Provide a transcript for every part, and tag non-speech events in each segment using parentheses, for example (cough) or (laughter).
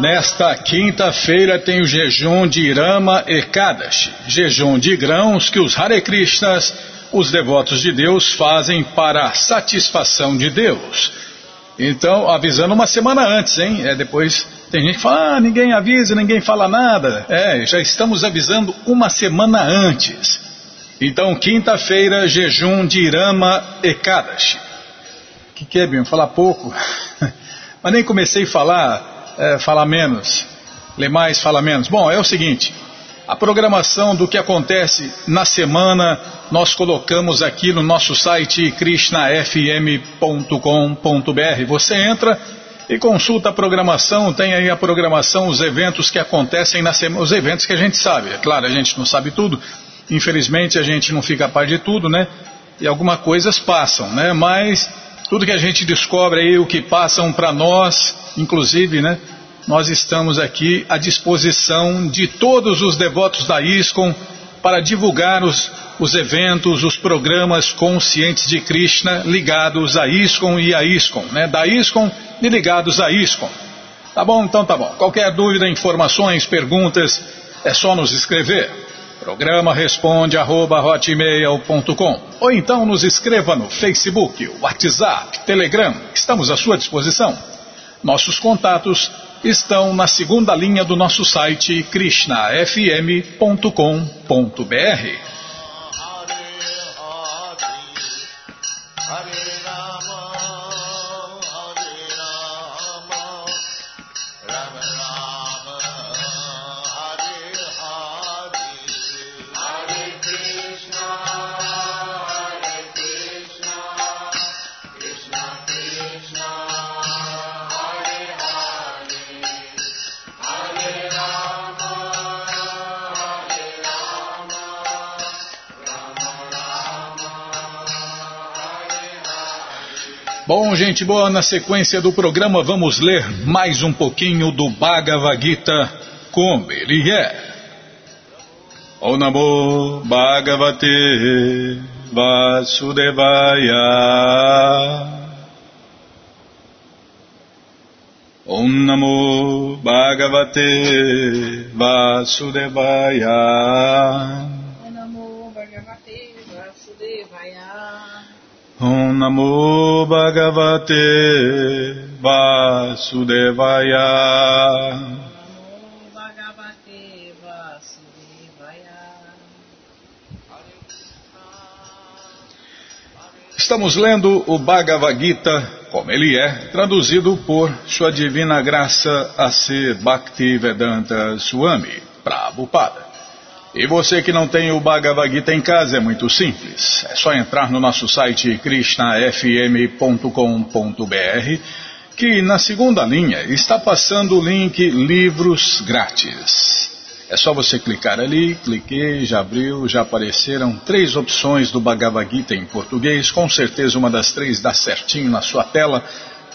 Nesta quinta-feira tem o jejum de Irama Ekadashi, jejum de grãos que os Hare Krishnas, os devotos de Deus, fazem para a satisfação de Deus. Então, avisando uma semana antes, hein? É, depois tem gente que fala, ah, ninguém avisa, ninguém fala nada. É, já estamos avisando uma semana antes. Então, quinta-feira, jejum de Irama Ekadashi. O que, que é, Bim? Falar pouco? (laughs) Mas nem comecei a falar, é, falar menos. Ler mais, fala menos. Bom, é o seguinte. A programação do que acontece na semana nós colocamos aqui no nosso site krishnafm.com.br. Você entra e consulta a programação, tem aí a programação, os eventos que acontecem na semana, os eventos que a gente sabe. É claro, a gente não sabe tudo, infelizmente a gente não fica a par de tudo, né? E algumas coisas passam, né? Mas tudo que a gente descobre aí, o que passam para nós, inclusive, né? Nós estamos aqui à disposição de todos os devotos da ISKCON para divulgar os, os eventos, os programas conscientes de Krishna ligados a ISKCON e a ISKCON, né? Da ISKCON e ligados a ISKCON. Tá bom? Então tá bom. Qualquer dúvida, informações, perguntas, é só nos escrever. Programa responde arroba hotmail.com ou então nos escreva no Facebook, WhatsApp, Telegram, estamos à sua disposição. Nossos contatos estão na segunda linha do nosso site krishnafm.com.br. gente boa, na sequência do programa vamos ler mais um pouquinho do Bhagavad Gita como ele é. O Bhagavate Vasudevaya Om Bhagavate Vasudevaya Om Namo Bhagavate Vasudevaya. Estamos lendo o Bhagavad Gita como ele é, traduzido por Sua Divina Graça A.C. Bhaktivedanta Swami, Prabhupada. E você que não tem o Bhagavad Gita em casa é muito simples. É só entrar no nosso site krishnafm.com.br que na segunda linha está passando o link Livros Grátis. É só você clicar ali, cliquei, já abriu, já apareceram três opções do Bhagavad Gita em português, com certeza uma das três dá certinho na sua tela,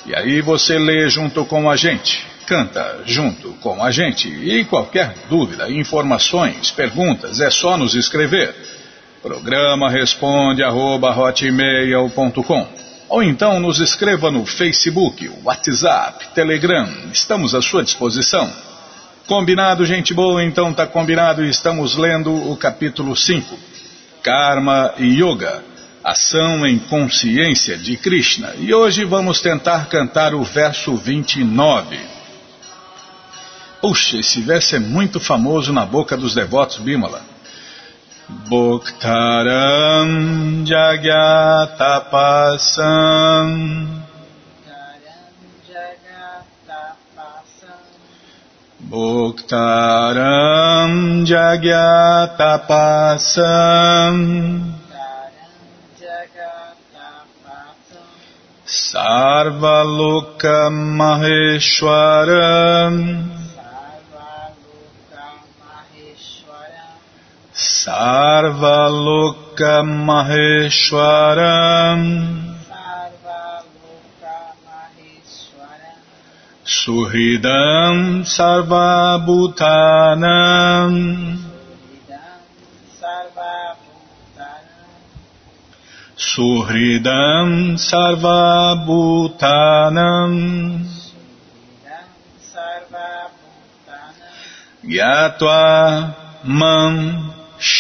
e aí você lê junto com a gente canta junto com a gente. E qualquer dúvida, informações, perguntas, é só nos escrever. Programa responde arroba, ou então nos escreva no Facebook, WhatsApp, Telegram. Estamos à sua disposição. Combinado, gente boa? Então tá combinado e estamos lendo o capítulo 5. Karma e Yoga. Ação em consciência de Krishna. E hoje vamos tentar cantar o verso 29. Puxa, esse verso é muito famoso na boca dos devotos Bimala. Bhaktaram Jagatapasam. Bhaktaram Jagatapasam. Sarvaloka Maheshwaram Sarvaloka Maheshwaram Suhridam Sarvabhutanam. Suhridam Sarvabhutanam. Gyatva Mam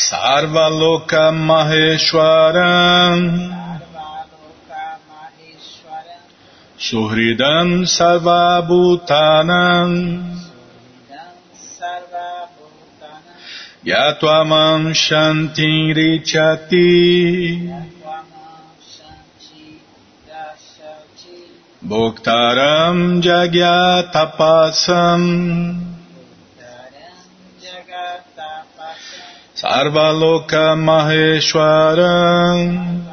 Sarvaloka Maheshwaram Suhridam Sarvabhutanam Yatvamam Shantin Richati. Bhoktaram Jagyatapasam Sarvaloka Maheshwaram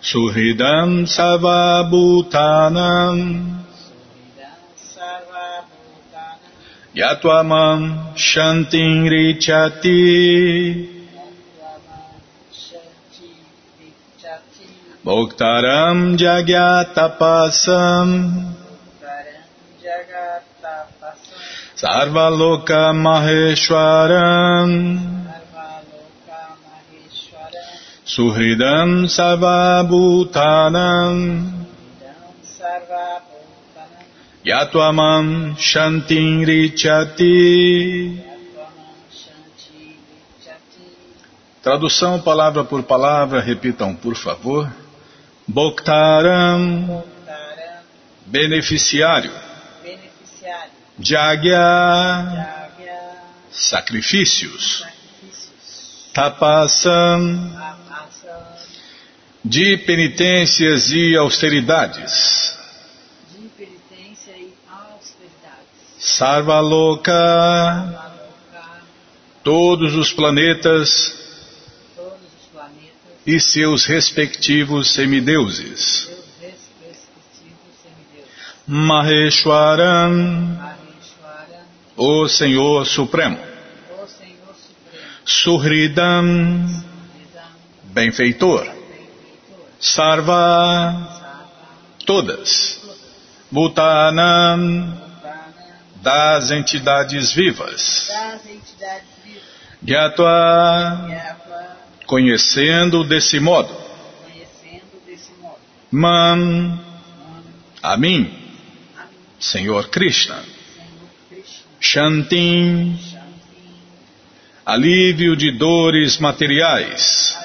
Suhridam Sarvabhutanam. Yatvamam Shantin Richati. Bhoktaram Jagyatapasam Sarvaloka Maheshwaram Suhridam Sarvabhutanam Yatvamam Shantin Richati Tradução palavra por palavra, repitam por favor. Bhoktaram, beneficiário. Jagya, sacrifícios. Tapasam, de penitências e austeridades. Sarvaloka, todos os planetas, e seus respectivos semideuses. seus respectivos semideuses. Maheshwaram, Maheshwara, o Senhor Supremo. Suhridam, benfeitor. Sarva, todas. Bhutanam, das entidades vivas. Gyatva, conhecendo desse modo. Man, a mim, Senhor Krishna. Senhor Krishna. Shantin, Shanti, alívio de dores materiais.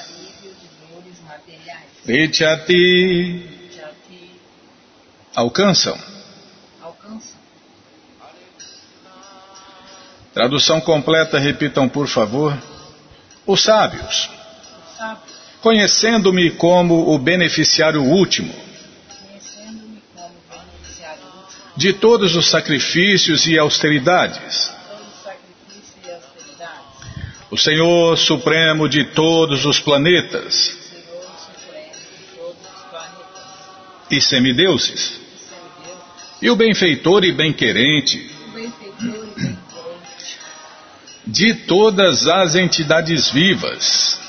Vichati, alcançam. alcança. Tradução completa, repitam por favor. Os sábios, conhecendo-me como o beneficiário último de todos os sacrifícios e austeridades, o Senhor Supremo de todos os planetas. E semideuses, e o benfeitor e bem-querente. De todas as entidades vivas,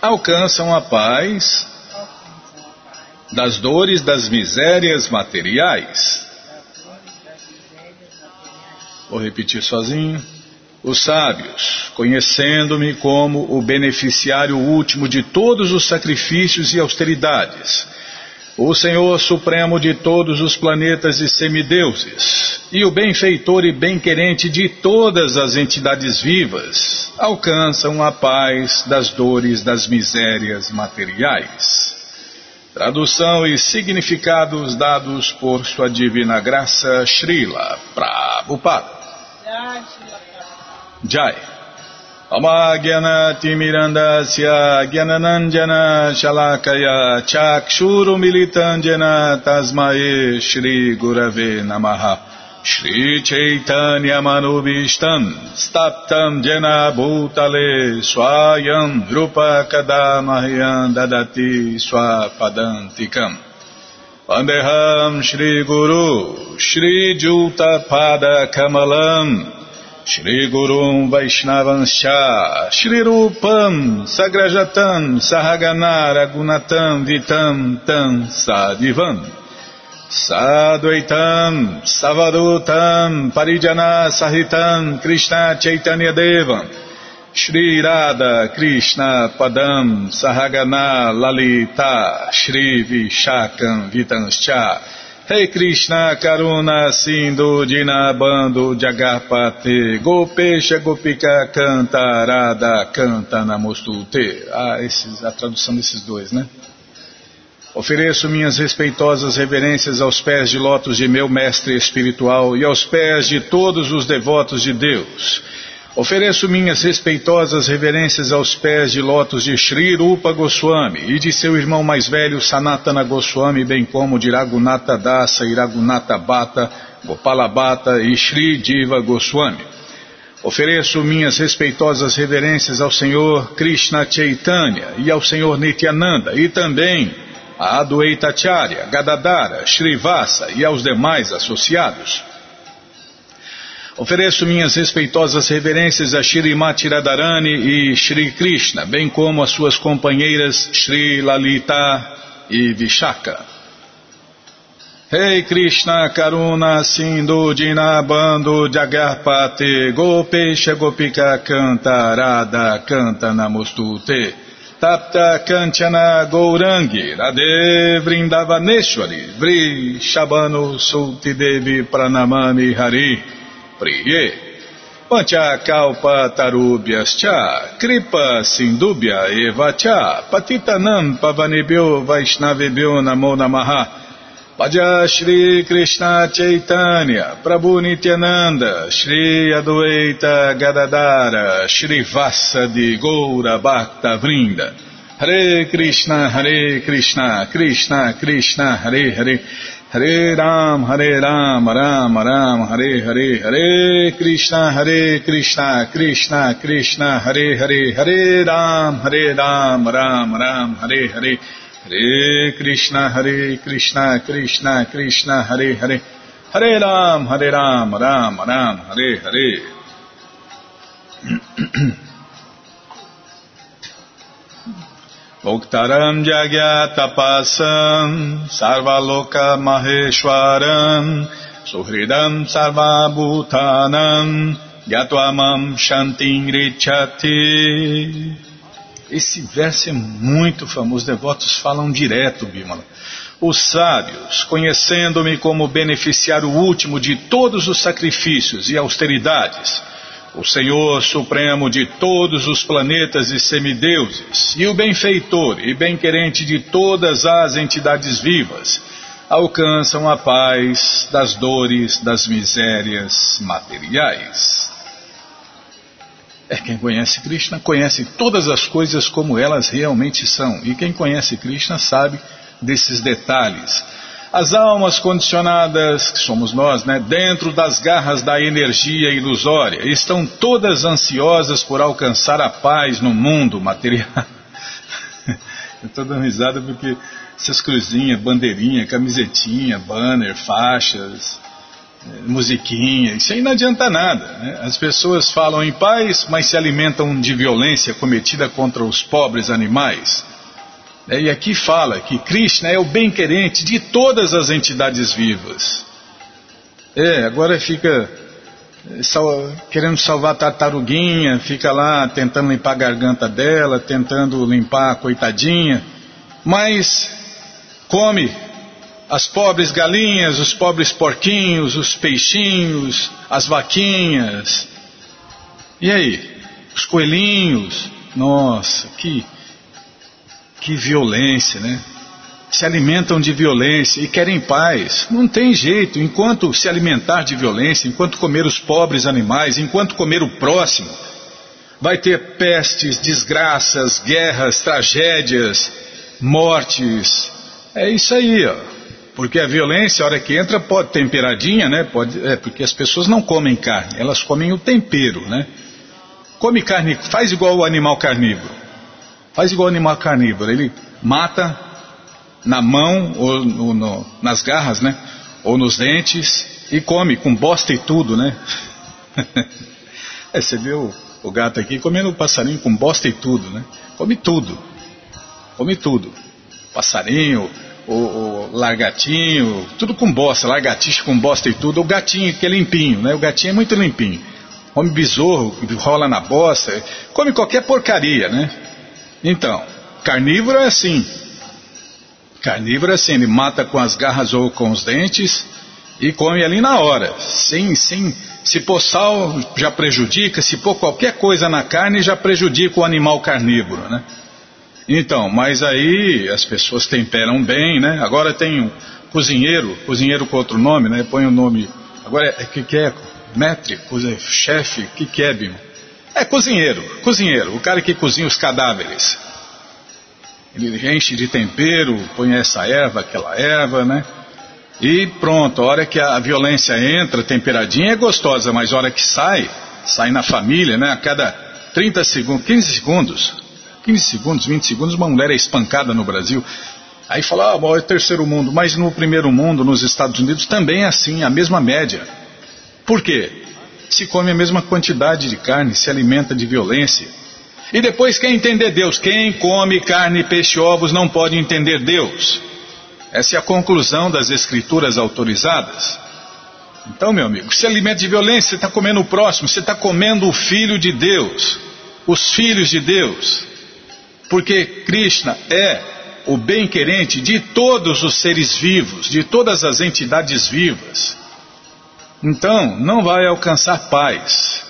alcançam a paz das dores das misérias materiais. Vou repetir sozinho. Os sábios, conhecendo-me como o beneficiário último de todos os sacrifícios e austeridades, o Senhor Supremo de todos os planetas e semideuses, e o benfeitor e bem-querente de todas as entidades vivas, alcançam a paz das dores das misérias materiais. Tradução e significados dados por Sua Divina Graça Srila Prabhupada. Jai Shila Prabhupada. Jai. Amagyana Timirandasya Gyananandjana Shalakaya Chakshuru Militandjana Tasmae Shri Gurave Namaha Shri Chaitanya Manubhishtam Staptam Jena Bhutale Swayam Rupa Kadamahyam Dadati Swapadantikam. Vandeham Shri Guru Shri Juta Pada Kamalam Shri Gurum Vaishnavanscha Shri Rupam Sagrajatam Sahagana Ragunatam Vitam Tam Sadivam Sadvaitam Savadutam Parijana Sahitam Krishna Chaitanya Devam Shri Radha Krishna Padam Sahagana Lalita Shri Vishakam Vitanscha Rei Krishna Karuna Sindhu Dinabando Jagarpate Gopesha Gopika Canta Radha Canta Namostute Ah, esses, a tradução desses dois, né? Ofereço minhas respeitosas reverências aos pés de lótus de meu mestre espiritual e aos pés de todos os devotos de Deus. Ofereço minhas respeitosas reverências aos pés de lótus de Sri Rupa Goswami e de seu irmão mais velho Sanatana Goswami, bem como de Raghunatha Dasa e Raghunatha Bhatta, Gopala Bhatta e Sri Diva Goswami. Ofereço minhas respeitosas reverências ao Senhor Krishna Chaitanya e ao Senhor Nityananda e também a Adwaita Acharya, Gadadara, Srivasa e aos demais associados. Ofereço minhas respeitosas reverências a Shrimati Radharani e Shri Krishna, bem como as suas companheiras Shri Lalita e Vishaka. Rei hey Krishna Karuna Sindhu Dinabando Jagarpate Gopesha Gopika Canta Radha Canta Namostute Tapta Kanchana Gourangi Radhe Vrindavaneshwari Vri Shabano Sulti Devi Pranamani Hari Priye. Panchakalpa tarubhyascha, kripa sindubhya evacha, patitanam pavanebhyo vaishnavebhyo namo namaha. Bhaja Shri Krishna Chaitanya, Prabhu Nityananda, Shri Adwaita Gadadara, Shri Vassa de Goura Bhakta Vrinda. Hare Krishna, Hare Krishna, Krishna Krishna, Hare Hare. Hare Ram, Hare Ram, Ram Ram, Hare Hare, Hare Krishna, Hare Krishna, Krishna Krishna, Hare Hare, Hare Ram, Hare Ram, Ram Ram, Hare Hare, Hare Krishna, Hare Krishna, Krishna Krishna, Hare Hare, Hare Ram, Hare Ram, Ram Ram, Hare Hare. Bhuktaram Jagyatapasam Sarvaloka Maheshwaram Suhridam Sarvabhutanam Gyatwamam Shantim Richati Esse verso é muito famoso, os devotos falam direto, Bimala. Os sábios, conhecendo-me como beneficiário último de todos os sacrifícios e austeridades, o Senhor Supremo de todos os planetas e semideuses, e o benfeitor e bem-querente de todas as entidades vivas, alcançam a paz das dores, das misérias materiais. É quem conhece Krishna conhece todas as coisas como elas realmente são, e quem conhece Krishna sabe desses detalhes as almas condicionadas, que somos nós, né, dentro das garras da energia ilusória, estão todas ansiosas por alcançar a paz no mundo material. (laughs) Eu estou dando risada porque essas cruzinhas, bandeirinha, camisetinha, banner, faixas, musiquinha, isso aí não adianta nada. Né? As pessoas falam em paz, mas se alimentam de violência cometida contra os pobres animais. É, e aqui fala que Krishna é o bem-querente de todas as entidades vivas. É, agora fica é, sal, querendo salvar a tartaruguinha, fica lá tentando limpar a garganta dela, tentando limpar a coitadinha, mas come as pobres galinhas, os pobres porquinhos, os peixinhos, as vaquinhas. E aí? Os coelhinhos? Nossa, que que violência, né? Se alimentam de violência e querem paz. Não tem jeito. Enquanto se alimentar de violência, enquanto comer os pobres animais, enquanto comer o próximo, vai ter pestes, desgraças, guerras, tragédias, mortes. É isso aí, ó. Porque a violência, a hora que entra, pode temperadinha, né? Pode, é porque as pessoas não comem carne, elas comem o tempero, né? Come carne, faz igual o animal carnívoro. Faz igual o animal carnívoro, ele mata, na mão ou no, no, nas garras, né? Ou nos dentes e come com bosta e tudo, né? (laughs) é, você viu o gato aqui comendo o passarinho com bosta e tudo, né? Come tudo. Come tudo. Passarinho, o, o largatinho, tudo com bosta, largatixa com bosta e tudo. O gatinho que é limpinho, né? O gatinho é muito limpinho. Come besouro, rola na bosta, come qualquer porcaria, né? Então, carnívoro é assim. Carnívoro é assim, ele mata com as garras ou com os dentes e come ali na hora, sem, sem, se pôr sal já prejudica, se pôr qualquer coisa na carne já prejudica o animal carnívoro, né? Então, mas aí as pessoas temperam bem, né? Agora tem um cozinheiro, cozinheiro com outro nome, né? Põe o nome, agora é que, que é metre, chefe, que que é, Bimo? É cozinheiro, cozinheiro, o cara que cozinha os cadáveres. Ele enche de tempero, põe essa erva, aquela erva, né? E pronto, a hora que a violência entra, temperadinha, é gostosa, mas a hora que sai, sai na família, né? A cada 30 segundos, 15 segundos, 15 segundos, 20 segundos, uma mulher é espancada no Brasil. Aí fala, ah, é terceiro mundo, mas no primeiro mundo, nos Estados Unidos, também é assim, a mesma média. Por quê? Se come a mesma quantidade de carne, se alimenta de violência. E depois quer entender Deus. Quem come carne, peixe e ovos não pode entender Deus. Essa é a conclusão das escrituras autorizadas. Então, meu amigo, se alimenta de violência, você está comendo o próximo, você está comendo o filho de Deus, os filhos de Deus. Porque Krishna é o bem-querente de todos os seres vivos, de todas as entidades vivas. Então, não vai alcançar paz,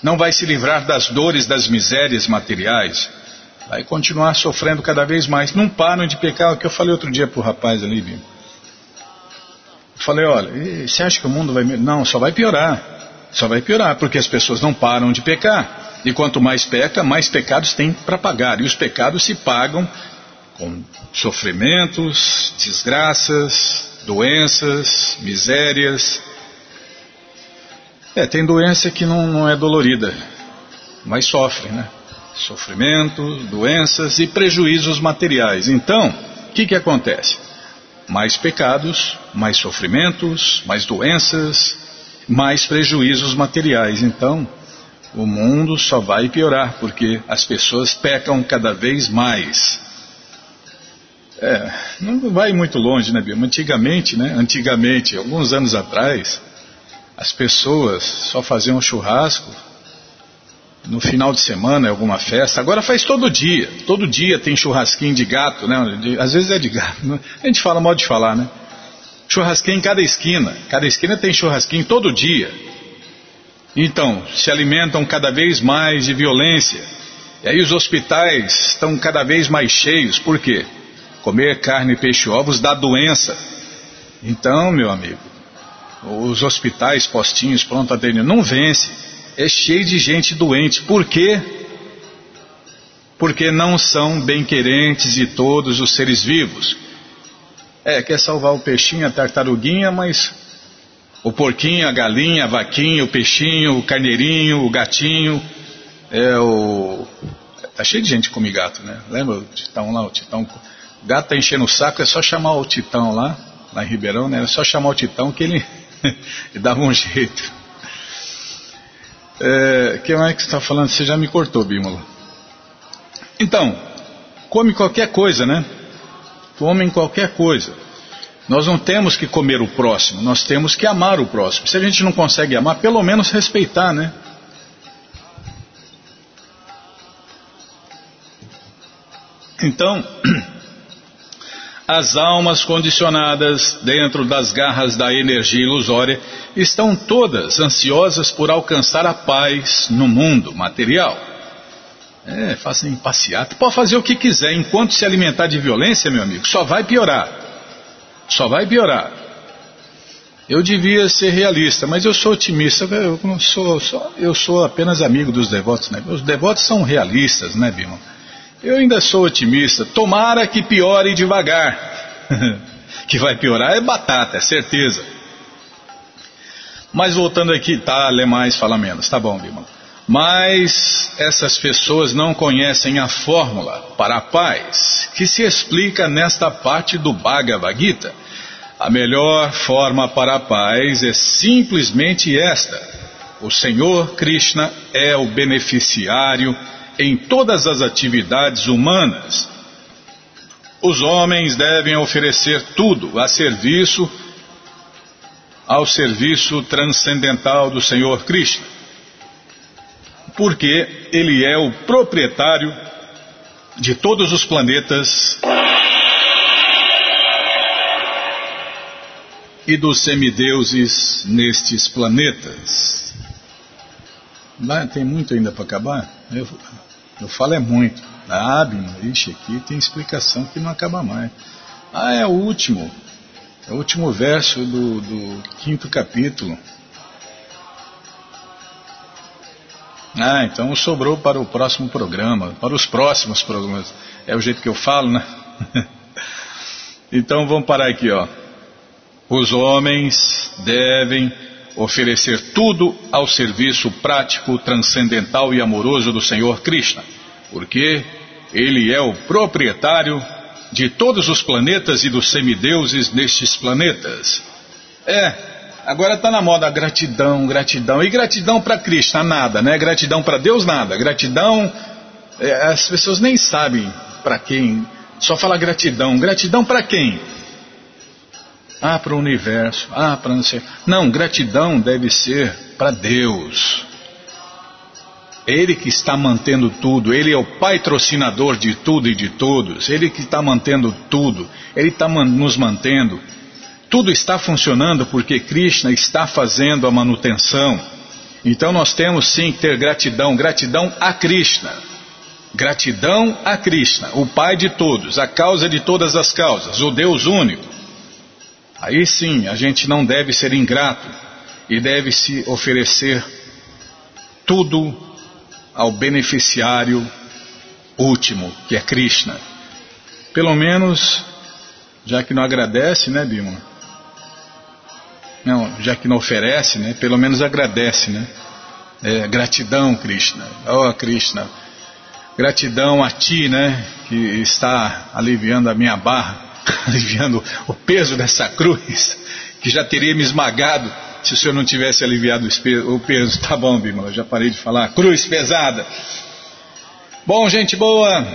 não vai se livrar das dores, das misérias materiais, vai continuar sofrendo cada vez mais. Não param de pecar, o que eu falei outro dia para o rapaz ali, viu? Eu falei, olha, você acha que o mundo vai... Não, só vai piorar, só vai piorar, porque as pessoas não param de pecar. E quanto mais peca, mais pecados tem para pagar. E os pecados se pagam com sofrimentos, desgraças, doenças, misérias, é, tem doença que não, não é dolorida, mas sofre, né? Sofrimento, doenças e prejuízos materiais. Então, o que, que acontece? Mais pecados, mais sofrimentos, mais doenças, mais prejuízos materiais. Então, o mundo só vai piorar, porque as pessoas pecam cada vez mais. É, não vai muito longe, né, Bima? Antigamente, né? Antigamente, alguns anos atrás, as pessoas só faziam churrasco no final de semana, alguma festa. Agora faz todo dia. Todo dia tem churrasquinho de gato, né? Às vezes é de gato. Né? A gente fala modo de falar, né? Churrasquinho em cada esquina. Cada esquina tem churrasquinho todo dia. Então, se alimentam cada vez mais de violência. E aí os hospitais estão cada vez mais cheios. Por quê? Comer carne, peixe e ovos dá doença. Então, meu amigo, os hospitais, postinhos, pronto atendimento, não vence. É cheio de gente doente. Por quê? Porque não são bem-querentes de todos os seres vivos. É, quer salvar o peixinho, a tartaruguinha, mas o porquinho, a galinha, a vaquinha, o peixinho, o carneirinho, o gatinho, é o... Tá cheio de gente que come gato, né? Lembra o Titão lá, o Titão... O gato tá enchendo o saco, é só chamar o Titão lá, lá em Ribeirão, né? É só chamar o Titão que ele (laughs) e dava um jeito. É, que mais que você está falando? Você já me cortou, Bímola. Então, come qualquer coisa, né? Comem qualquer coisa. Nós não temos que comer o próximo, nós temos que amar o próximo. Se a gente não consegue amar, pelo menos respeitar, né? Então, (clears throat) as almas condicionadas dentro das garras da energia ilusória estão todas ansiosas por alcançar a paz no mundo material. É, fazem passeata. Pode fazer o que quiser, enquanto se alimentar de violência, meu amigo, só vai piorar. Só vai piorar. Eu devia ser realista, mas eu sou otimista. Eu não sou, só, eu sou apenas amigo dos devotos, né? Os devotos são realistas, né, Bima? Eu ainda sou otimista. Tomara que piore devagar. (laughs) que vai piorar é batata, é certeza. Mas voltando aqui, tá, lê mais, fala menos. Tá bom, Bima. Mas essas pessoas não conhecem a fórmula para a paz, que se explica nesta parte do Bhagavad Gita. A melhor forma para a paz é simplesmente esta: o Senhor Krishna é o beneficiário em todas as atividades humanas. Os homens devem oferecer tudo a serviço ao serviço transcendental do Senhor Krishna porque ele é o proprietário de todos os planetas e dos semideuses nestes planetas. tem muito ainda para acabar? Eu, eu falo é muito. Ah, Bima, ixi, aqui tem explicação que não acaba mais. Ah, é o último. É o último verso do, do quinto capítulo. Ah, então sobrou para o próximo programa, para os próximos programas. É o jeito que eu falo, né? (laughs) então vamos parar aqui, ó. Os homens devem oferecer tudo ao serviço prático, transcendental e amoroso do Senhor Krishna, porque ele é o proprietário de todos os planetas e dos semideuses nestes planetas. É, Agora está na moda gratidão, gratidão. E gratidão para Cristo, nada, né? Gratidão para Deus, nada. Gratidão, é, as pessoas nem sabem para quem. Só fala gratidão. Gratidão para quem? Ah, para o universo. Ah, para não sei. Não, gratidão deve ser para Deus. Ele que está mantendo tudo, Ele é o patrocinador de tudo e de todos, Ele que está mantendo tudo, Ele está nos mantendo. Tudo está funcionando porque Krishna está fazendo a manutenção. Então nós temos sim que ter gratidão, gratidão a Krishna. Gratidão a Krishna, o Pai de todos, a causa de todas as causas, o Deus único. Aí sim a gente não deve ser ingrato e deve se oferecer tudo ao beneficiário último, que é Krishna. Pelo menos, já que não agradece, né, Bima? Não, já que não oferece, né, pelo menos agradece, né? É, gratidão, Krishna. Oh, Krishna. Gratidão a Ti, né, que está aliviando a minha barra, (laughs) aliviando o peso dessa cruz, que já teria me esmagado se o Senhor não tivesse aliviado o peso. Tá bom, Bimala, já parei de falar. Cruz pesada. Bom, gente boa,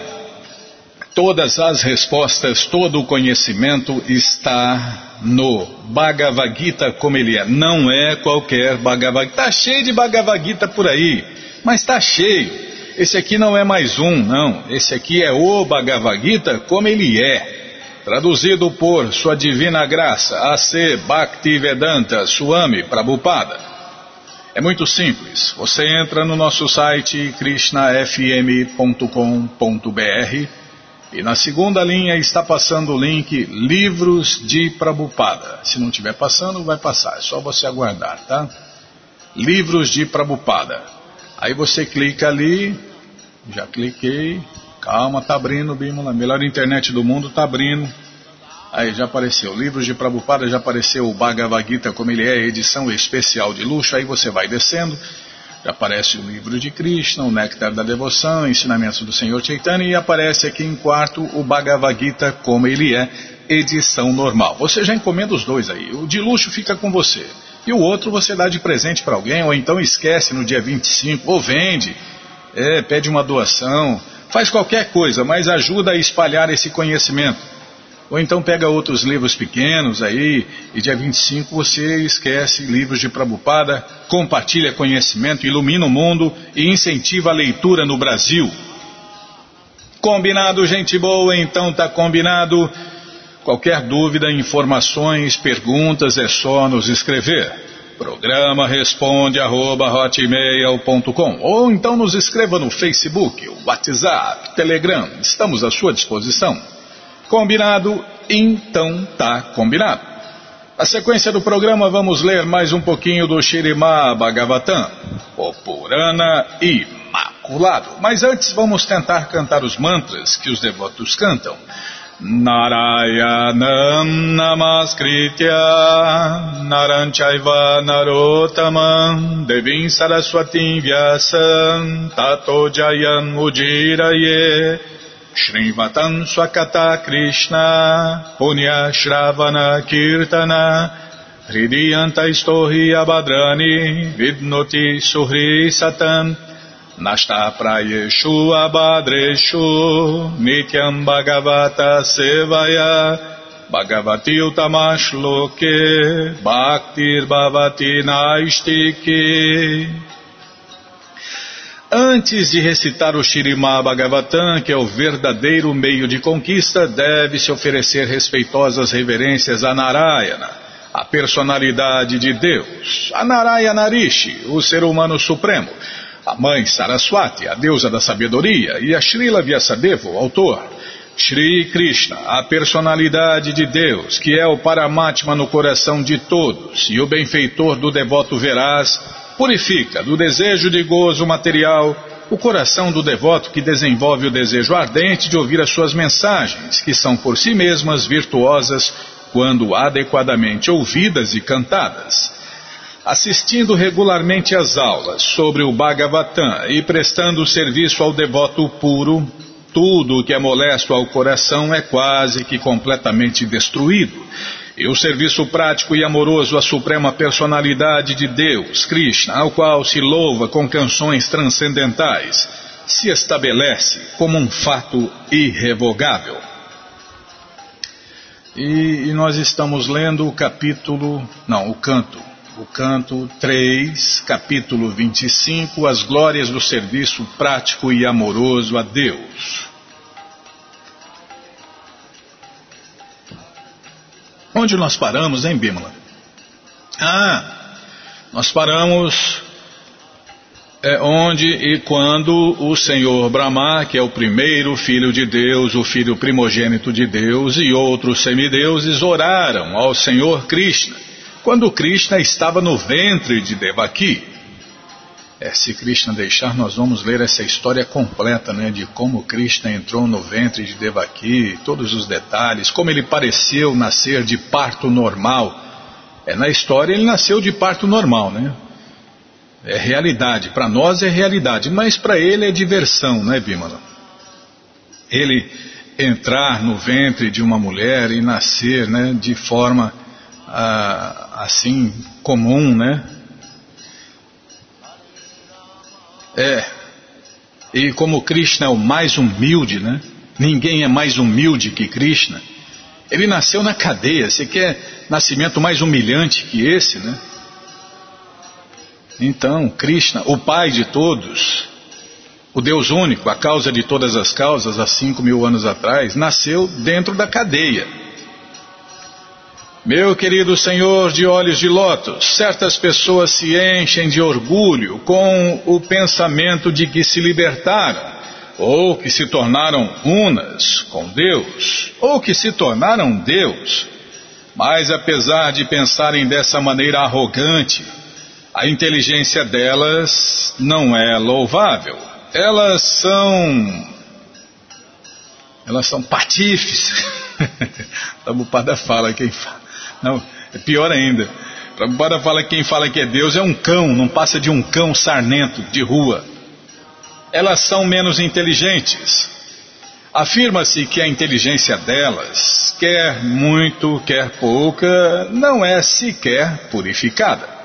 todas as respostas, todo o conhecimento está no Bhagavad Gita como ele é. Não é qualquer Bhagavad Gita. Está cheio de Bhagavad Gita por aí, mas está cheio. Esse aqui não é mais um, não. Esse aqui é o Bhagavad Gita como ele é. Traduzido por Sua Divina Graça, A.C. Bhaktivedanta Swami Prabhupada. É muito simples. Você entra no nosso site krishnafm.com.br e na segunda linha está passando o link Livros de Prabupada. Se não estiver passando, vai passar. É só você aguardar, tá? Livros de Prabupada. Aí você clica ali. Já cliquei. Calma, tá abrindo, Bímola. Melhor internet do mundo, tá abrindo. Aí já apareceu. Livros de Prabupada, já apareceu o Bhagavad Gita como ele é, edição especial de luxo. Aí você vai descendo aparece o livro de Krishna, o Néctar da Devoção, Ensinamentos do Senhor Chaitanya, e aparece aqui em quarto o Bhagavad Gita como ele é, edição normal. Você já encomenda os dois aí. O de luxo fica com você. E o outro você dá de presente para alguém, ou então esquece no dia 25, ou vende, é, pede uma doação, faz qualquer coisa, mas ajuda a espalhar esse conhecimento. Ou então pega outros livros pequenos aí, e dia 25 você esquece livros de Prabupada, compartilha conhecimento, ilumina o mundo e incentiva a leitura no Brasil. Combinado, gente boa? Então tá combinado. Qualquer dúvida, informações, perguntas, é só nos escrever. Programa responde arroba, ou então nos escreva no Facebook, WhatsApp, Telegram. Estamos à sua disposição. Combinado? Então tá combinado. A sequência do programa vamos ler mais um pouquinho do Shirimá Bhagavatam, o Purana Imaculado. Mas antes vamos tentar cantar os mantras que os devotos cantam. Narayanam Namaskritya Naranchaiva Narotamam Devim Saraswatim Vyasam Tato Jayam Ujiraye Shrivatam Swakata Krishna Punya Shravana Kirtana Hridiyanta Istohi Abhadrani Vidnoti Suhri Satam Abadreshu nityam bhagavata sevaya. Bhagavati utamash loke bhaktir bhavati naistike. Antes de recitar o Shirimá Bhagavatam, que é o verdadeiro meio de conquista, deve-se oferecer respeitosas reverências a Narayana, a personalidade de Deus, a Narayana Rishi, o ser humano supremo, a mãe Saraswati, a deusa da sabedoria, e a Srila Vyasadeva, autor. Shri Krishna, a personalidade de Deus, que é o Paramatma no coração de todos e o benfeitor do devoto veraz, purifica do desejo de gozo material o coração do devoto que desenvolve o desejo ardente de ouvir as suas mensagens, que são por si mesmas virtuosas quando adequadamente ouvidas e cantadas assistindo regularmente às aulas sobre o Bhagavatam e prestando serviço ao devoto puro, tudo o que é molesto ao coração é quase que completamente destruído. E o serviço prático e amoroso à suprema personalidade de Deus, Krishna, ao qual se louva com canções transcendentais, se estabelece como um fato irrevogável. E, e nós estamos lendo o capítulo, não, o canto o canto 3, capítulo 25, as glórias do serviço prático e amoroso a Deus. Onde nós paramos, hein, Bímola? Ah, nós paramos é, onde e quando o Senhor Brahma, que é o primeiro filho de Deus, o filho primogênito de Deus, e outros semideuses oraram ao Senhor Krishna quando Krishna estava no ventre de Devaki. É, se Krishna deixar, nós vamos ler essa história completa, né, de como Krishna entrou no ventre de Devaki, todos os detalhes, como ele pareceu nascer de parto normal. É, na história ele nasceu de parto normal, né? É realidade, para nós é realidade, mas para ele é diversão, né, Bimala? Ele entrar no ventre de uma mulher e nascer, né, de forma ah, assim comum, né? É. E como Krishna é o mais humilde, né? Ninguém é mais humilde que Krishna. Ele nasceu na cadeia. Você quer nascimento mais humilhante que esse, né? Então, Krishna, o Pai de todos, o Deus único, a causa de todas as causas, há cinco mil anos atrás, nasceu dentro da cadeia. Meu querido Senhor de olhos de lótus, certas pessoas se enchem de orgulho com o pensamento de que se libertaram, ou que se tornaram unas com Deus, ou que se tornaram Deus. Mas apesar de pensarem dessa maneira arrogante, a inteligência delas não é louvável. Elas são. Elas são patifes. (laughs) Prabhupada fala, quem fala. Não, é pior ainda. Prabhupada fala que quem fala que é Deus é um cão, não passa de um cão sarnento de rua. Elas são menos inteligentes. Afirma-se que a inteligência delas, quer muito, quer pouca, não é sequer purificada.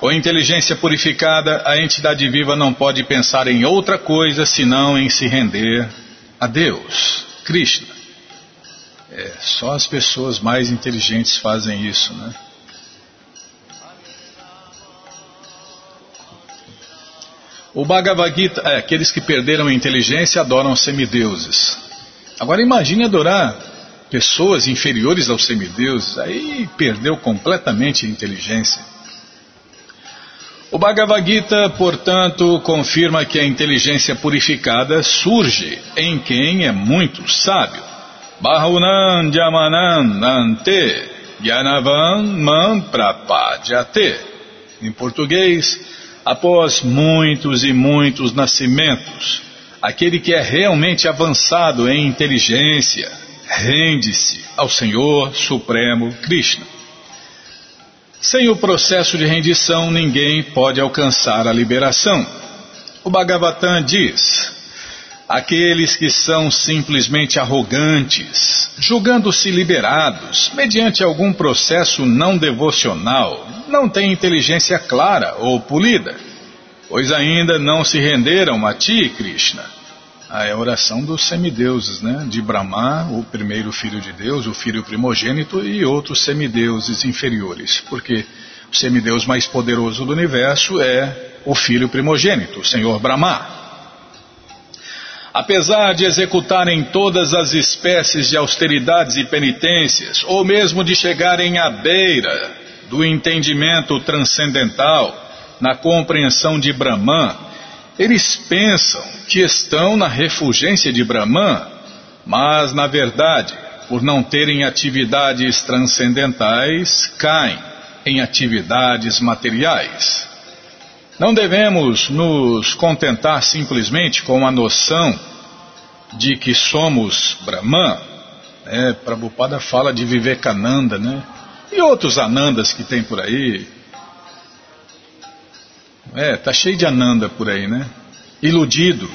Com a inteligência purificada, a entidade viva não pode pensar em outra coisa senão em se render a Deus, Krishna. É, só as pessoas mais inteligentes fazem isso, né? O Bhagavad Gita, é, aqueles que perderam a inteligência adoram semideuses. Agora imagine adorar pessoas inferiores aos semideuses, aí perdeu completamente a inteligência. O Bhagavad Gita, portanto, confirma que a inteligência purificada surge em quem é muito sábio. Bahunam Jamanam Nante Yanavam Man Prapadyate. Em português, após muitos e muitos nascimentos, aquele que é realmente avançado em inteligência, rende-se ao Senhor Supremo Krishna. Sem o processo de rendição, ninguém pode alcançar a liberação. O Bhagavatam diz: aqueles que são simplesmente arrogantes, julgando-se liberados mediante algum processo não devocional, não têm inteligência clara ou polida, pois ainda não se renderam a ti, Krishna. Ah, é a oração dos semideuses, né? De Brahma, o primeiro filho de Deus, o filho primogênito e outros semideuses inferiores, porque o semideus mais poderoso do universo é o filho primogênito, o Senhor Brahma. Apesar de executarem todas as espécies de austeridades e penitências, ou mesmo de chegarem à beira do entendimento transcendental, na compreensão de Brahman, eles pensam que estão na refulgência de Brahman, mas, na verdade, por não terem atividades transcendentais, caem em atividades materiais. Não devemos nos contentar simplesmente com a noção de que somos Brahman. É, Prabhupada fala de Vivekananda, né? E outros Anandas que tem por aí. É, tá cheio de Ananda por aí, né? Iludido.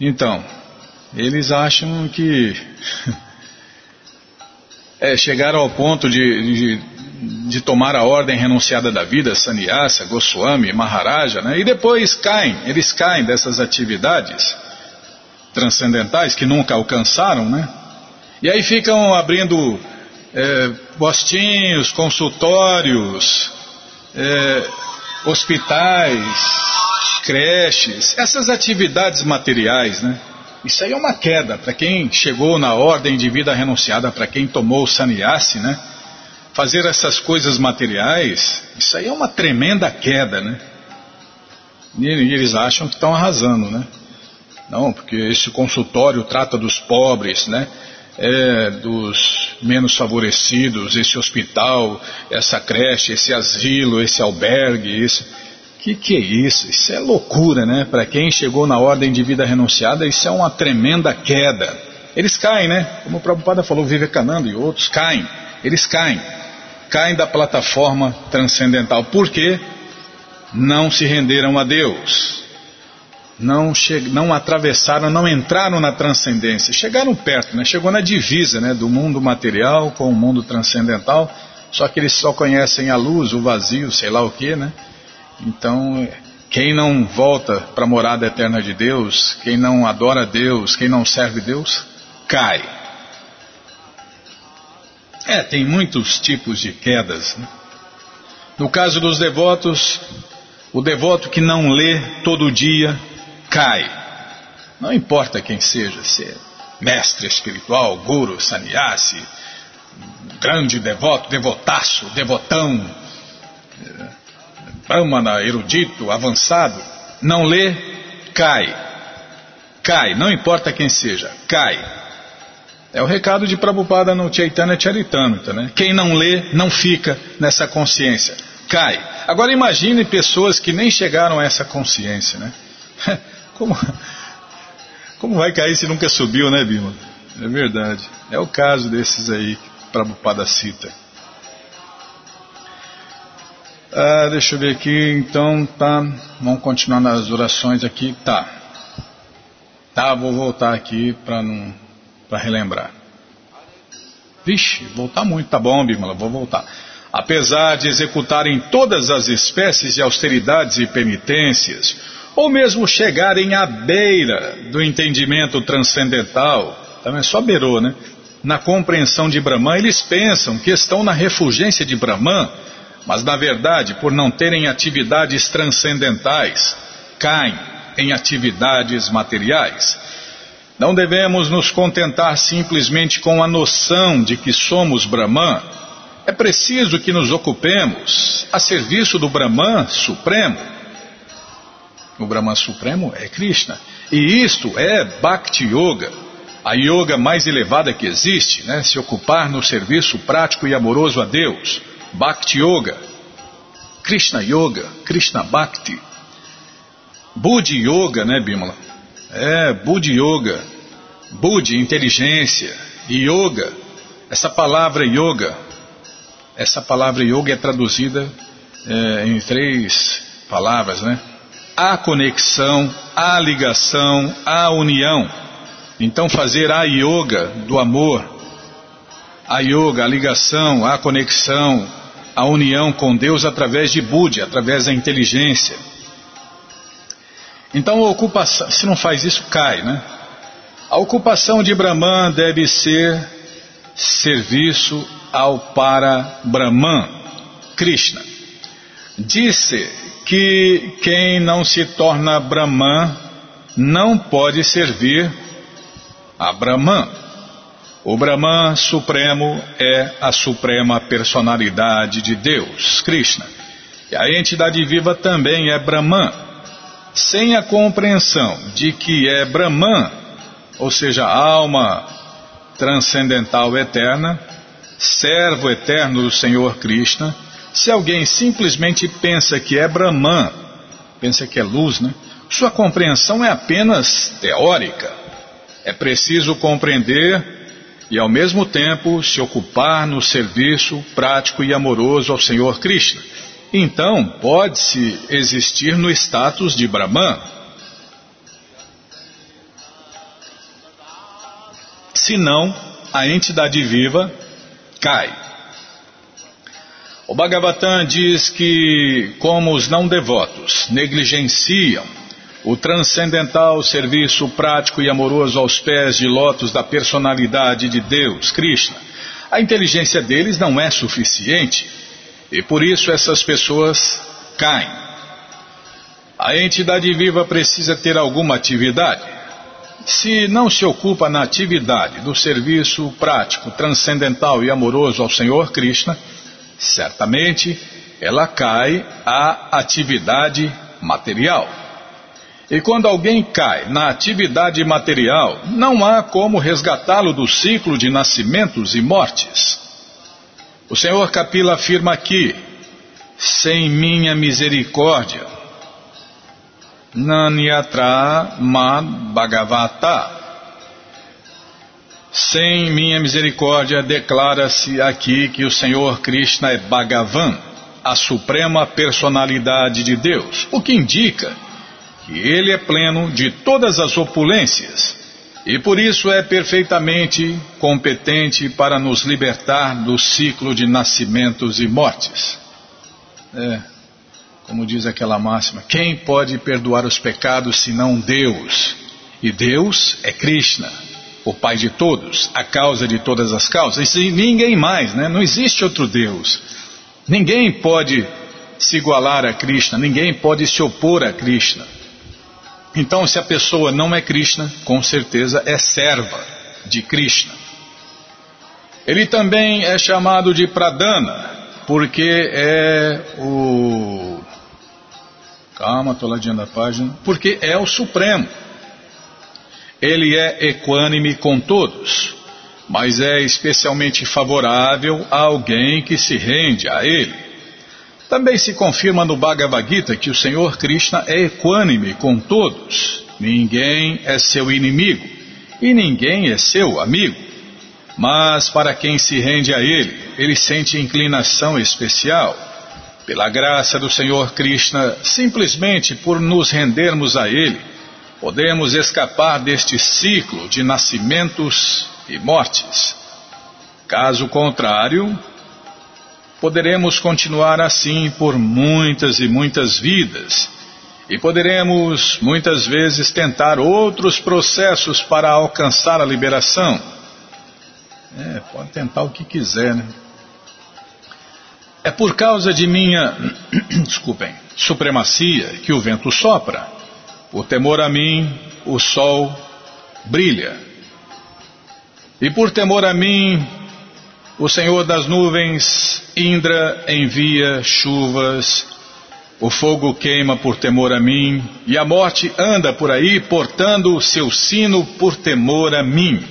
Então, eles acham que (laughs) é, chegaram ao ponto de, de, de, tomar a ordem renunciada da vida, Sannyasa, Goswami, Maharaja, né? e depois caem, eles caem dessas atividades transcendentais que nunca alcançaram, né? E aí ficam abrindo é, postinhos, consultórios, é, hospitais, creches, essas atividades materiais, né? Isso aí é uma queda para quem chegou na ordem de vida renunciada, para quem tomou o sannyasi, né? Fazer essas coisas materiais, isso aí é uma tremenda queda, né? E eles acham que estão arrasando, né? Não, porque esse consultório trata dos pobres, né? É, dos menos favorecidos, esse hospital, essa creche, esse asilo, esse albergue, isso. Que que é isso? Isso é loucura, né? Para quem chegou na ordem de vida renunciada, isso é uma tremenda queda. Eles caem, né? Como o Prabhupada falou, Vivekananda e outros caem. Eles caem. Caem da plataforma transcendental. Por quê? Não se renderam a Deus. Não, não atravessaram, não entraram na transcendência. Chegaram perto, né? Chegou na divisa né? do mundo material com o mundo transcendental. Só que eles só conhecem a luz, o vazio, sei lá o que, né? Então, quem não volta para a morada eterna de Deus, quem não adora Deus, quem não serve Deus, cai. É, tem muitos tipos de quedas. Né? No caso dos devotos, o devoto que não lê todo dia cai. Não importa quem seja, se é mestre espiritual, guru, sannyasi, grande devoto, devotaço, devotão, brahmana, erudito, avançado, não lê, cai. Cai, não importa quem seja, cai. É o recado de Prabhupada no Chaitanya Charitamrita, né? Quem não lê, não fica nessa consciência, cai. Agora imagine pessoas que nem chegaram a essa consciência, né? (laughs) Como, como vai cair se nunca subiu, né, Bima? É verdade. É o caso desses aí que Prabhupada cita. Ah, deixa eu ver aqui, então, tá. Vamos continuar nas orações aqui, tá. Tá, vou voltar aqui para não, para relembrar. Vixe, voltar muito, tá bom, Bimala, vou voltar. Apesar de executarem todas as espécies de austeridades e penitências, ou mesmo chegarem à beira do entendimento transcendental, também só beirou, né? Na compreensão de Brahman, eles pensam que estão na refulgência de Brahman mas na verdade, por não terem atividades transcendentais, caem em atividades materiais. Não devemos nos contentar simplesmente com a noção de que somos Brahman. É preciso que nos ocupemos a serviço do Brahman Supremo. O Brahman Supremo é Krishna. E isto é Bhakti Yoga, a yoga mais elevada que existe, né? se ocupar no serviço prático e amoroso a Deus. Bhakti Yoga, Krishna Yoga, Krishna Bhakti. Budi Yoga, né, Bimala? É, Budi Yoga. Budi, inteligência. Yoga. Essa palavra yoga, essa palavra yoga é traduzida é, em três palavras, né? A conexão, a ligação, a união. Então fazer a yoga do amor, a yoga, a ligação, a conexão, a união com Deus através de Budi, através da inteligência. Então a ocupação, se não faz isso, cai, né? A ocupação de Brahman deve ser serviço ao para Brahman, Krishna. Disse que quem não se torna Brahman não pode servir a Brahman. O Brahman Supremo é a suprema personalidade de Deus, Krishna. E a entidade viva também é Brahman. Sem a compreensão de que é Brahman, ou seja, alma transcendental eterna, servo eterno do Senhor Krishna, se alguém simplesmente pensa que é Brahman, pensa que é luz, né? Sua compreensão é apenas teórica. É preciso compreender e ao mesmo tempo se ocupar no serviço prático e amoroso ao Senhor Krishna. Então, pode-se existir no status de Brahman. Senão, a entidade viva cai. O Bhagavatam diz que, como os não devotos negligenciam o transcendental serviço prático e amoroso aos pés de lótus da personalidade de Deus, Krishna, a inteligência deles não é suficiente e por isso essas pessoas caem. A entidade viva precisa ter alguma atividade. Se não se ocupa na atividade do serviço prático, transcendental e amoroso ao Senhor Krishna, certamente ela cai à atividade material. E quando alguém cai na atividade material, não há como resgatá-lo do ciclo de nascimentos e mortes. O Senhor Capila afirma aqui: sem minha misericórdia, Nanyatra Mad Bhagavata. Sem minha misericórdia, declara-se aqui que o Senhor Krishna é Bhagavan, a suprema personalidade de Deus, o que indica que ele é pleno de todas as opulências e por isso é perfeitamente competente para nos libertar do ciclo de nascimentos e mortes. É, como diz aquela máxima, quem pode perdoar os pecados senão Deus? E Deus é Krishna, o Pai de todos, a causa de todas as causas, e ninguém mais, né? não existe outro Deus. Ninguém pode se igualar a Krishna, ninguém pode se opor a Krishna. Então, se a pessoa não é Krishna, com certeza é serva de Krishna. Ele também é chamado de Pradana, porque é o. Calma, estou lá diante da página. Porque é o Supremo. Ele é equânime com todos, mas é especialmente favorável a alguém que se rende a ele. Também se confirma no Bhagavad Gita que o Senhor Krishna é equânime com todos. Ninguém é seu inimigo e ninguém é seu amigo. Mas para quem se rende a Ele, ele sente inclinação especial. Pela graça do Senhor Krishna, simplesmente por nos rendermos a Ele, podemos escapar deste ciclo de nascimentos e mortes. Caso contrário, poderemos continuar assim por muitas e muitas vidas. E poderemos muitas vezes tentar outros processos para alcançar a liberação. É, pode tentar o que quiser, né? É por causa de minha, (clears throat) desculpem, supremacia que o vento sopra. Por temor a mim, o sol brilha. E por temor a mim, o Senhor das nuvens, Indra, envia chuvas, o fogo queima por temor a mim, e a morte anda por aí portando o seu sino por temor a mim.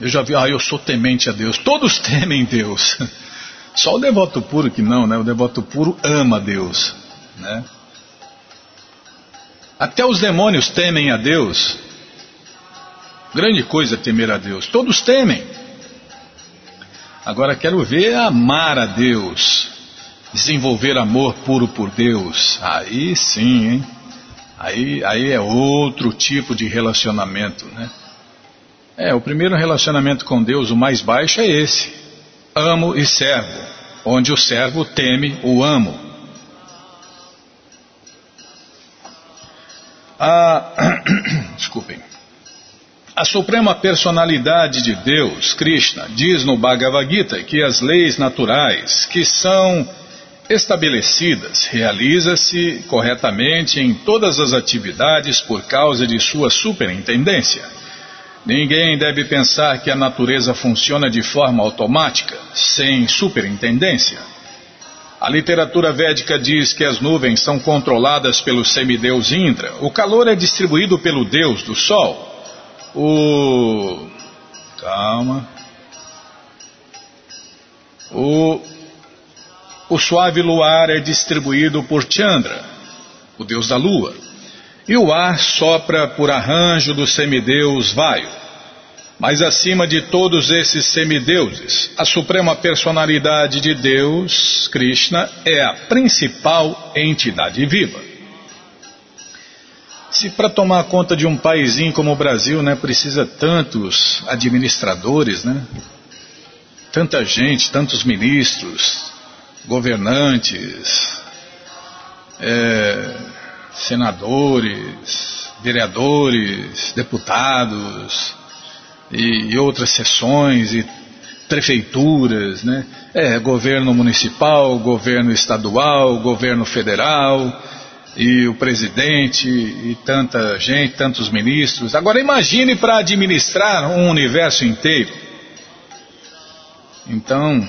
Eu já vi, ah, eu sou temente a Deus. Todos (laughs) temem Deus. Só o devoto puro que não, né? O devoto puro ama Deus, né? Até os demônios temem a Deus. Grande coisa temer a Deus. Todos temem. Agora quero ver amar a Deus, desenvolver amor puro por Deus. Aí sim, hein? Aí, aí é outro tipo de relacionamento, né? É, o primeiro relacionamento com Deus, o mais baixo, é esse: amo e servo, onde o servo teme o amo. A, (coughs) desculpem. A suprema personalidade de Deus, Krishna, diz no Bhagavad Gita que as leis naturais, que são estabelecidas, realiza-se corretamente em todas as atividades por causa de sua superintendência. Ninguém deve pensar que a natureza funciona de forma automática, sem superintendência. A literatura védica diz que as nuvens são controladas pelo semideus Indra. O calor é distribuído pelo deus do sol. O. Calma. O. O suave luar é distribuído por Chandra, o deus da lua e o ar sopra por arranjo do semideus Vaio. Mas acima de todos esses semideuses, a suprema personalidade de Deus, Krishna, é a principal entidade viva. Se para tomar conta de um paísinho como o Brasil, né, precisa tantos administradores, né? Tanta gente, tantos ministros, governantes, é, senadores, vereadores, deputados e, e outras sessões e prefeituras, né? É, governo municipal, governo estadual, governo federal e o presidente e tanta gente, tantos ministros. Agora imagine para administrar um universo inteiro. Então,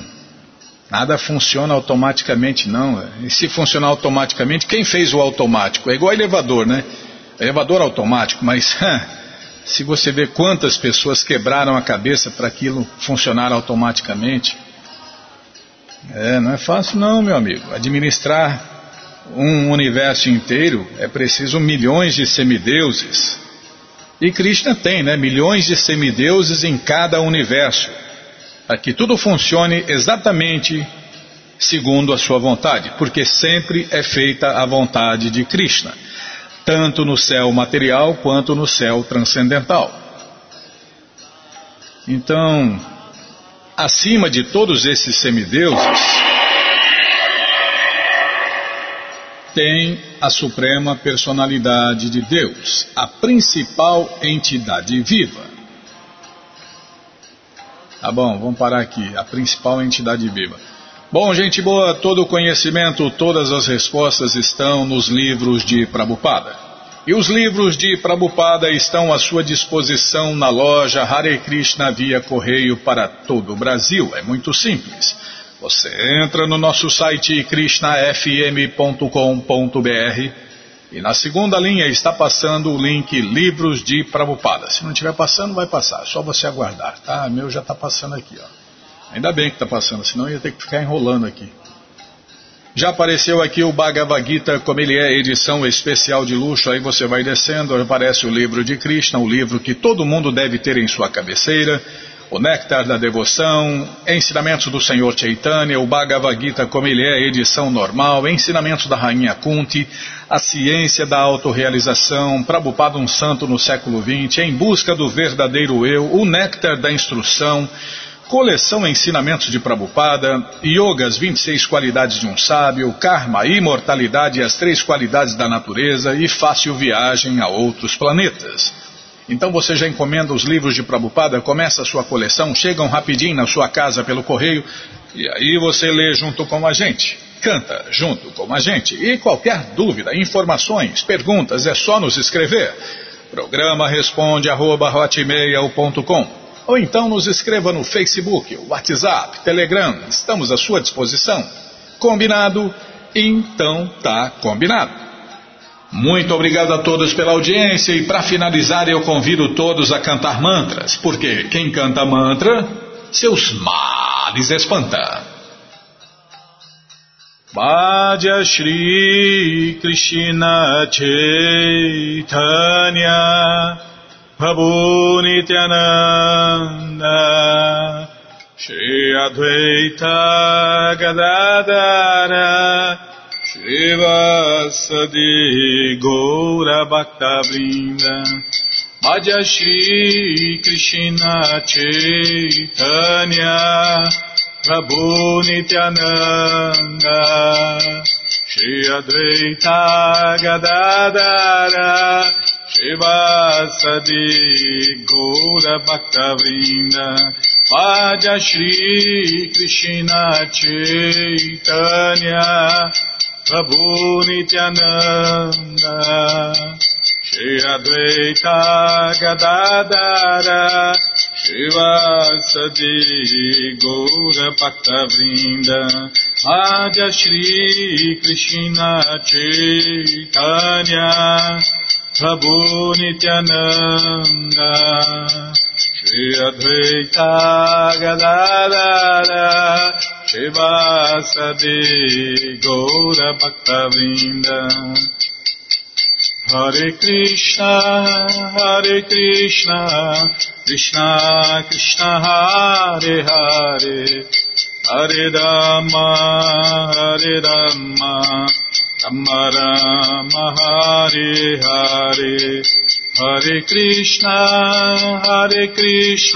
Nada funciona automaticamente, não. E se funcionar automaticamente, quem fez o automático? É igual elevador, né? Elevador automático, mas (laughs) se você vê quantas pessoas quebraram a cabeça para aquilo funcionar automaticamente. É, não é fácil não, meu amigo. Administrar um universo inteiro é preciso milhões de semideuses. E Krishna tem, né? Milhões de semideuses em cada universo para que tudo funcione exatamente segundo a sua vontade, porque sempre é feita a vontade de Krishna, tanto no céu material quanto no céu transcendental. Então, acima de todos esses semideuses, tem a suprema personalidade de Deus, a principal entidade viva. Tá bom, vamos parar aqui. A principal entidade viva. Bom, gente boa, todo o conhecimento, todas as respostas estão nos livros de Prabupada. E os livros de Prabupada estão à sua disposição na loja Hare Krishna via correio para todo o Brasil. É muito simples. Você entra no nosso site krishnafm.com.br e na segunda linha está passando o link Livros de Prabhupada. Se não estiver passando, vai passar. É só você aguardar, tá? Meu já está passando aqui, ó. Ainda bem que está passando, senão ia ter que ficar enrolando aqui. Já apareceu aqui o Bhagavad Gita, como ele é, edição especial de luxo. Aí você vai descendo, aparece o livro de Krishna, o livro que todo mundo deve ter em sua cabeceira o Néctar da Devoção, Ensinamentos do Senhor Chaitanya, o Bhagavad Gita como ele é, edição normal, Ensinamentos da Rainha Kunti, A Ciência da Autorealização, Prabhupada um Santo no século XX, Em Busca do Verdadeiro Eu, o Néctar da Instrução, Coleção Ensinamentos de Prabhupada, Yoga, as 26 qualidades de um sábio, Karma, Imortalidade e as três qualidades da natureza e Fácil Viagem a Outros Planetas. Então você já encomenda os livros de Prabhupada, começa a sua coleção, chegam rapidinho na sua casa pelo correio e aí você lê junto com a gente. Canta junto com a gente. E qualquer dúvida, informações, perguntas, é só nos escrever. Programa responde arroba, ou então nos escreva no Facebook, WhatsApp, Telegram, estamos à sua disposição. Combinado? Então tá combinado. Muito obrigado a todos pela audiência e para finalizar eu convido todos a cantar mantras, porque quem canta mantra, seus males espanta. Bhaja Shri Krishna Chaitanya Prabhu Nityananda Shri Advaita Gadadara Shri Vasadi Gaura Bhakta Vrinda. Shri Krishna Chaitanya Prabhu Nityananda. Shri Advaita Gadadara Shivasadi Gaura Bhakta Vrinda. Shri Krishna Chaitanya Prabhu Nityananda Shri Advaita Gadadara Shivasadi Gaura Bhakta Vrinda Vaja Shri Krishna Chaitanya Prabhu Nityananda Shri Advaita Gadadara شو سدی گور بک وری کری کے ہر رام ہر رم امر رام ہری ہر کش ہرے کش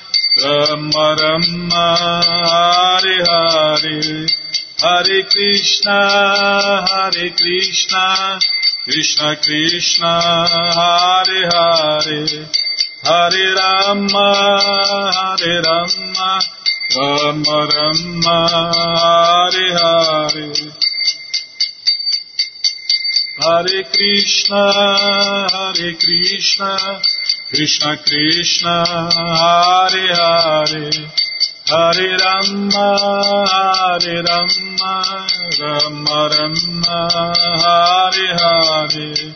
Rama Hare Hare Hare Krishna Hare Krishna Krishna Krishna Hare Hare Hare Rama Hare Rama Rama Rama Hare Hare Hare Krishna, Hare Krishna, Krishna Krishna, Hare Hare, Hare Rama, Hare Rama, Rama Rama, Hare Hare.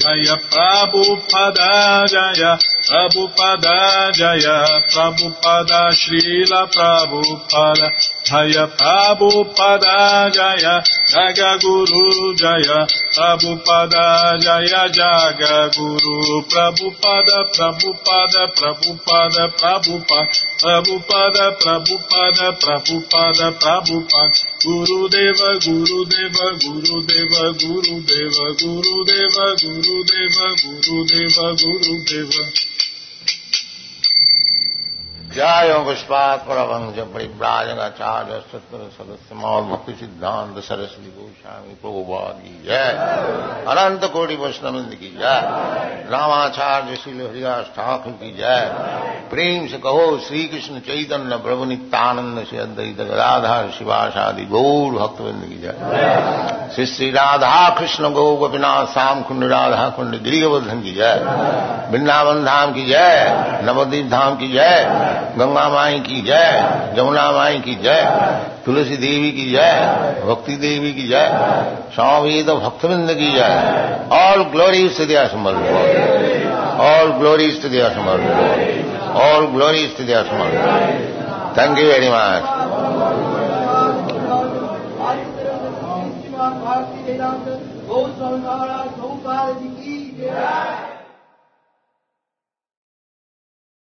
Jaya Prabhupada, Jaya Prabhupada, Jaya Prabhupada, Srila Prabhupada, Jaya Prabhupada, Jaya Jaga Guru, Jaya Prabhupada, Jaya Jaga Guru, Prabhupada, Prabhupada, Prabhupada, Prabhupada, Prabhupada, Prabhupada, Prabhupada, Prabhupada, Guru Deva, Guru Deva, Guru Deva, Guru Deva, Guru Deva, Guru Deva, Guru Deva, Guru Deva. जय पुष्पात परमंश परिव्राजकाचार्य सत्र सदस्य मौल भक्ति सिद्धांत सरस्वती गोस्वामी प्रभुपाद की जय अनंत कोटि वैष्णविंद की जय रामाचार्य श्रील हरिदास ठाकुर की जय प्रेम से कहो श्री कृष्ण चैतन्य प्रभु नित्यानंद से अद्वैत गदाधर शिवाशादि गौर भक्तविंद की जय श्री श्री राधा कृष्ण गौ गोपीनाथ श्याम कुंड राधा कुंड गिरिवर्धन की जय वृंदावन धाम की जय नवदीप धाम की जय گنگا مائی کی جائے جمنا مائی کی جائے تلسی دیوی کی جائے بھکتی دیوی کی جائے سوامی تو بھکت بند کی جائے آل گلوری استدیا دیا سمر آل گلوریز ٹو دیا سمر آل گلوریز ٹو سمر تھینک یو ویری مچ بہت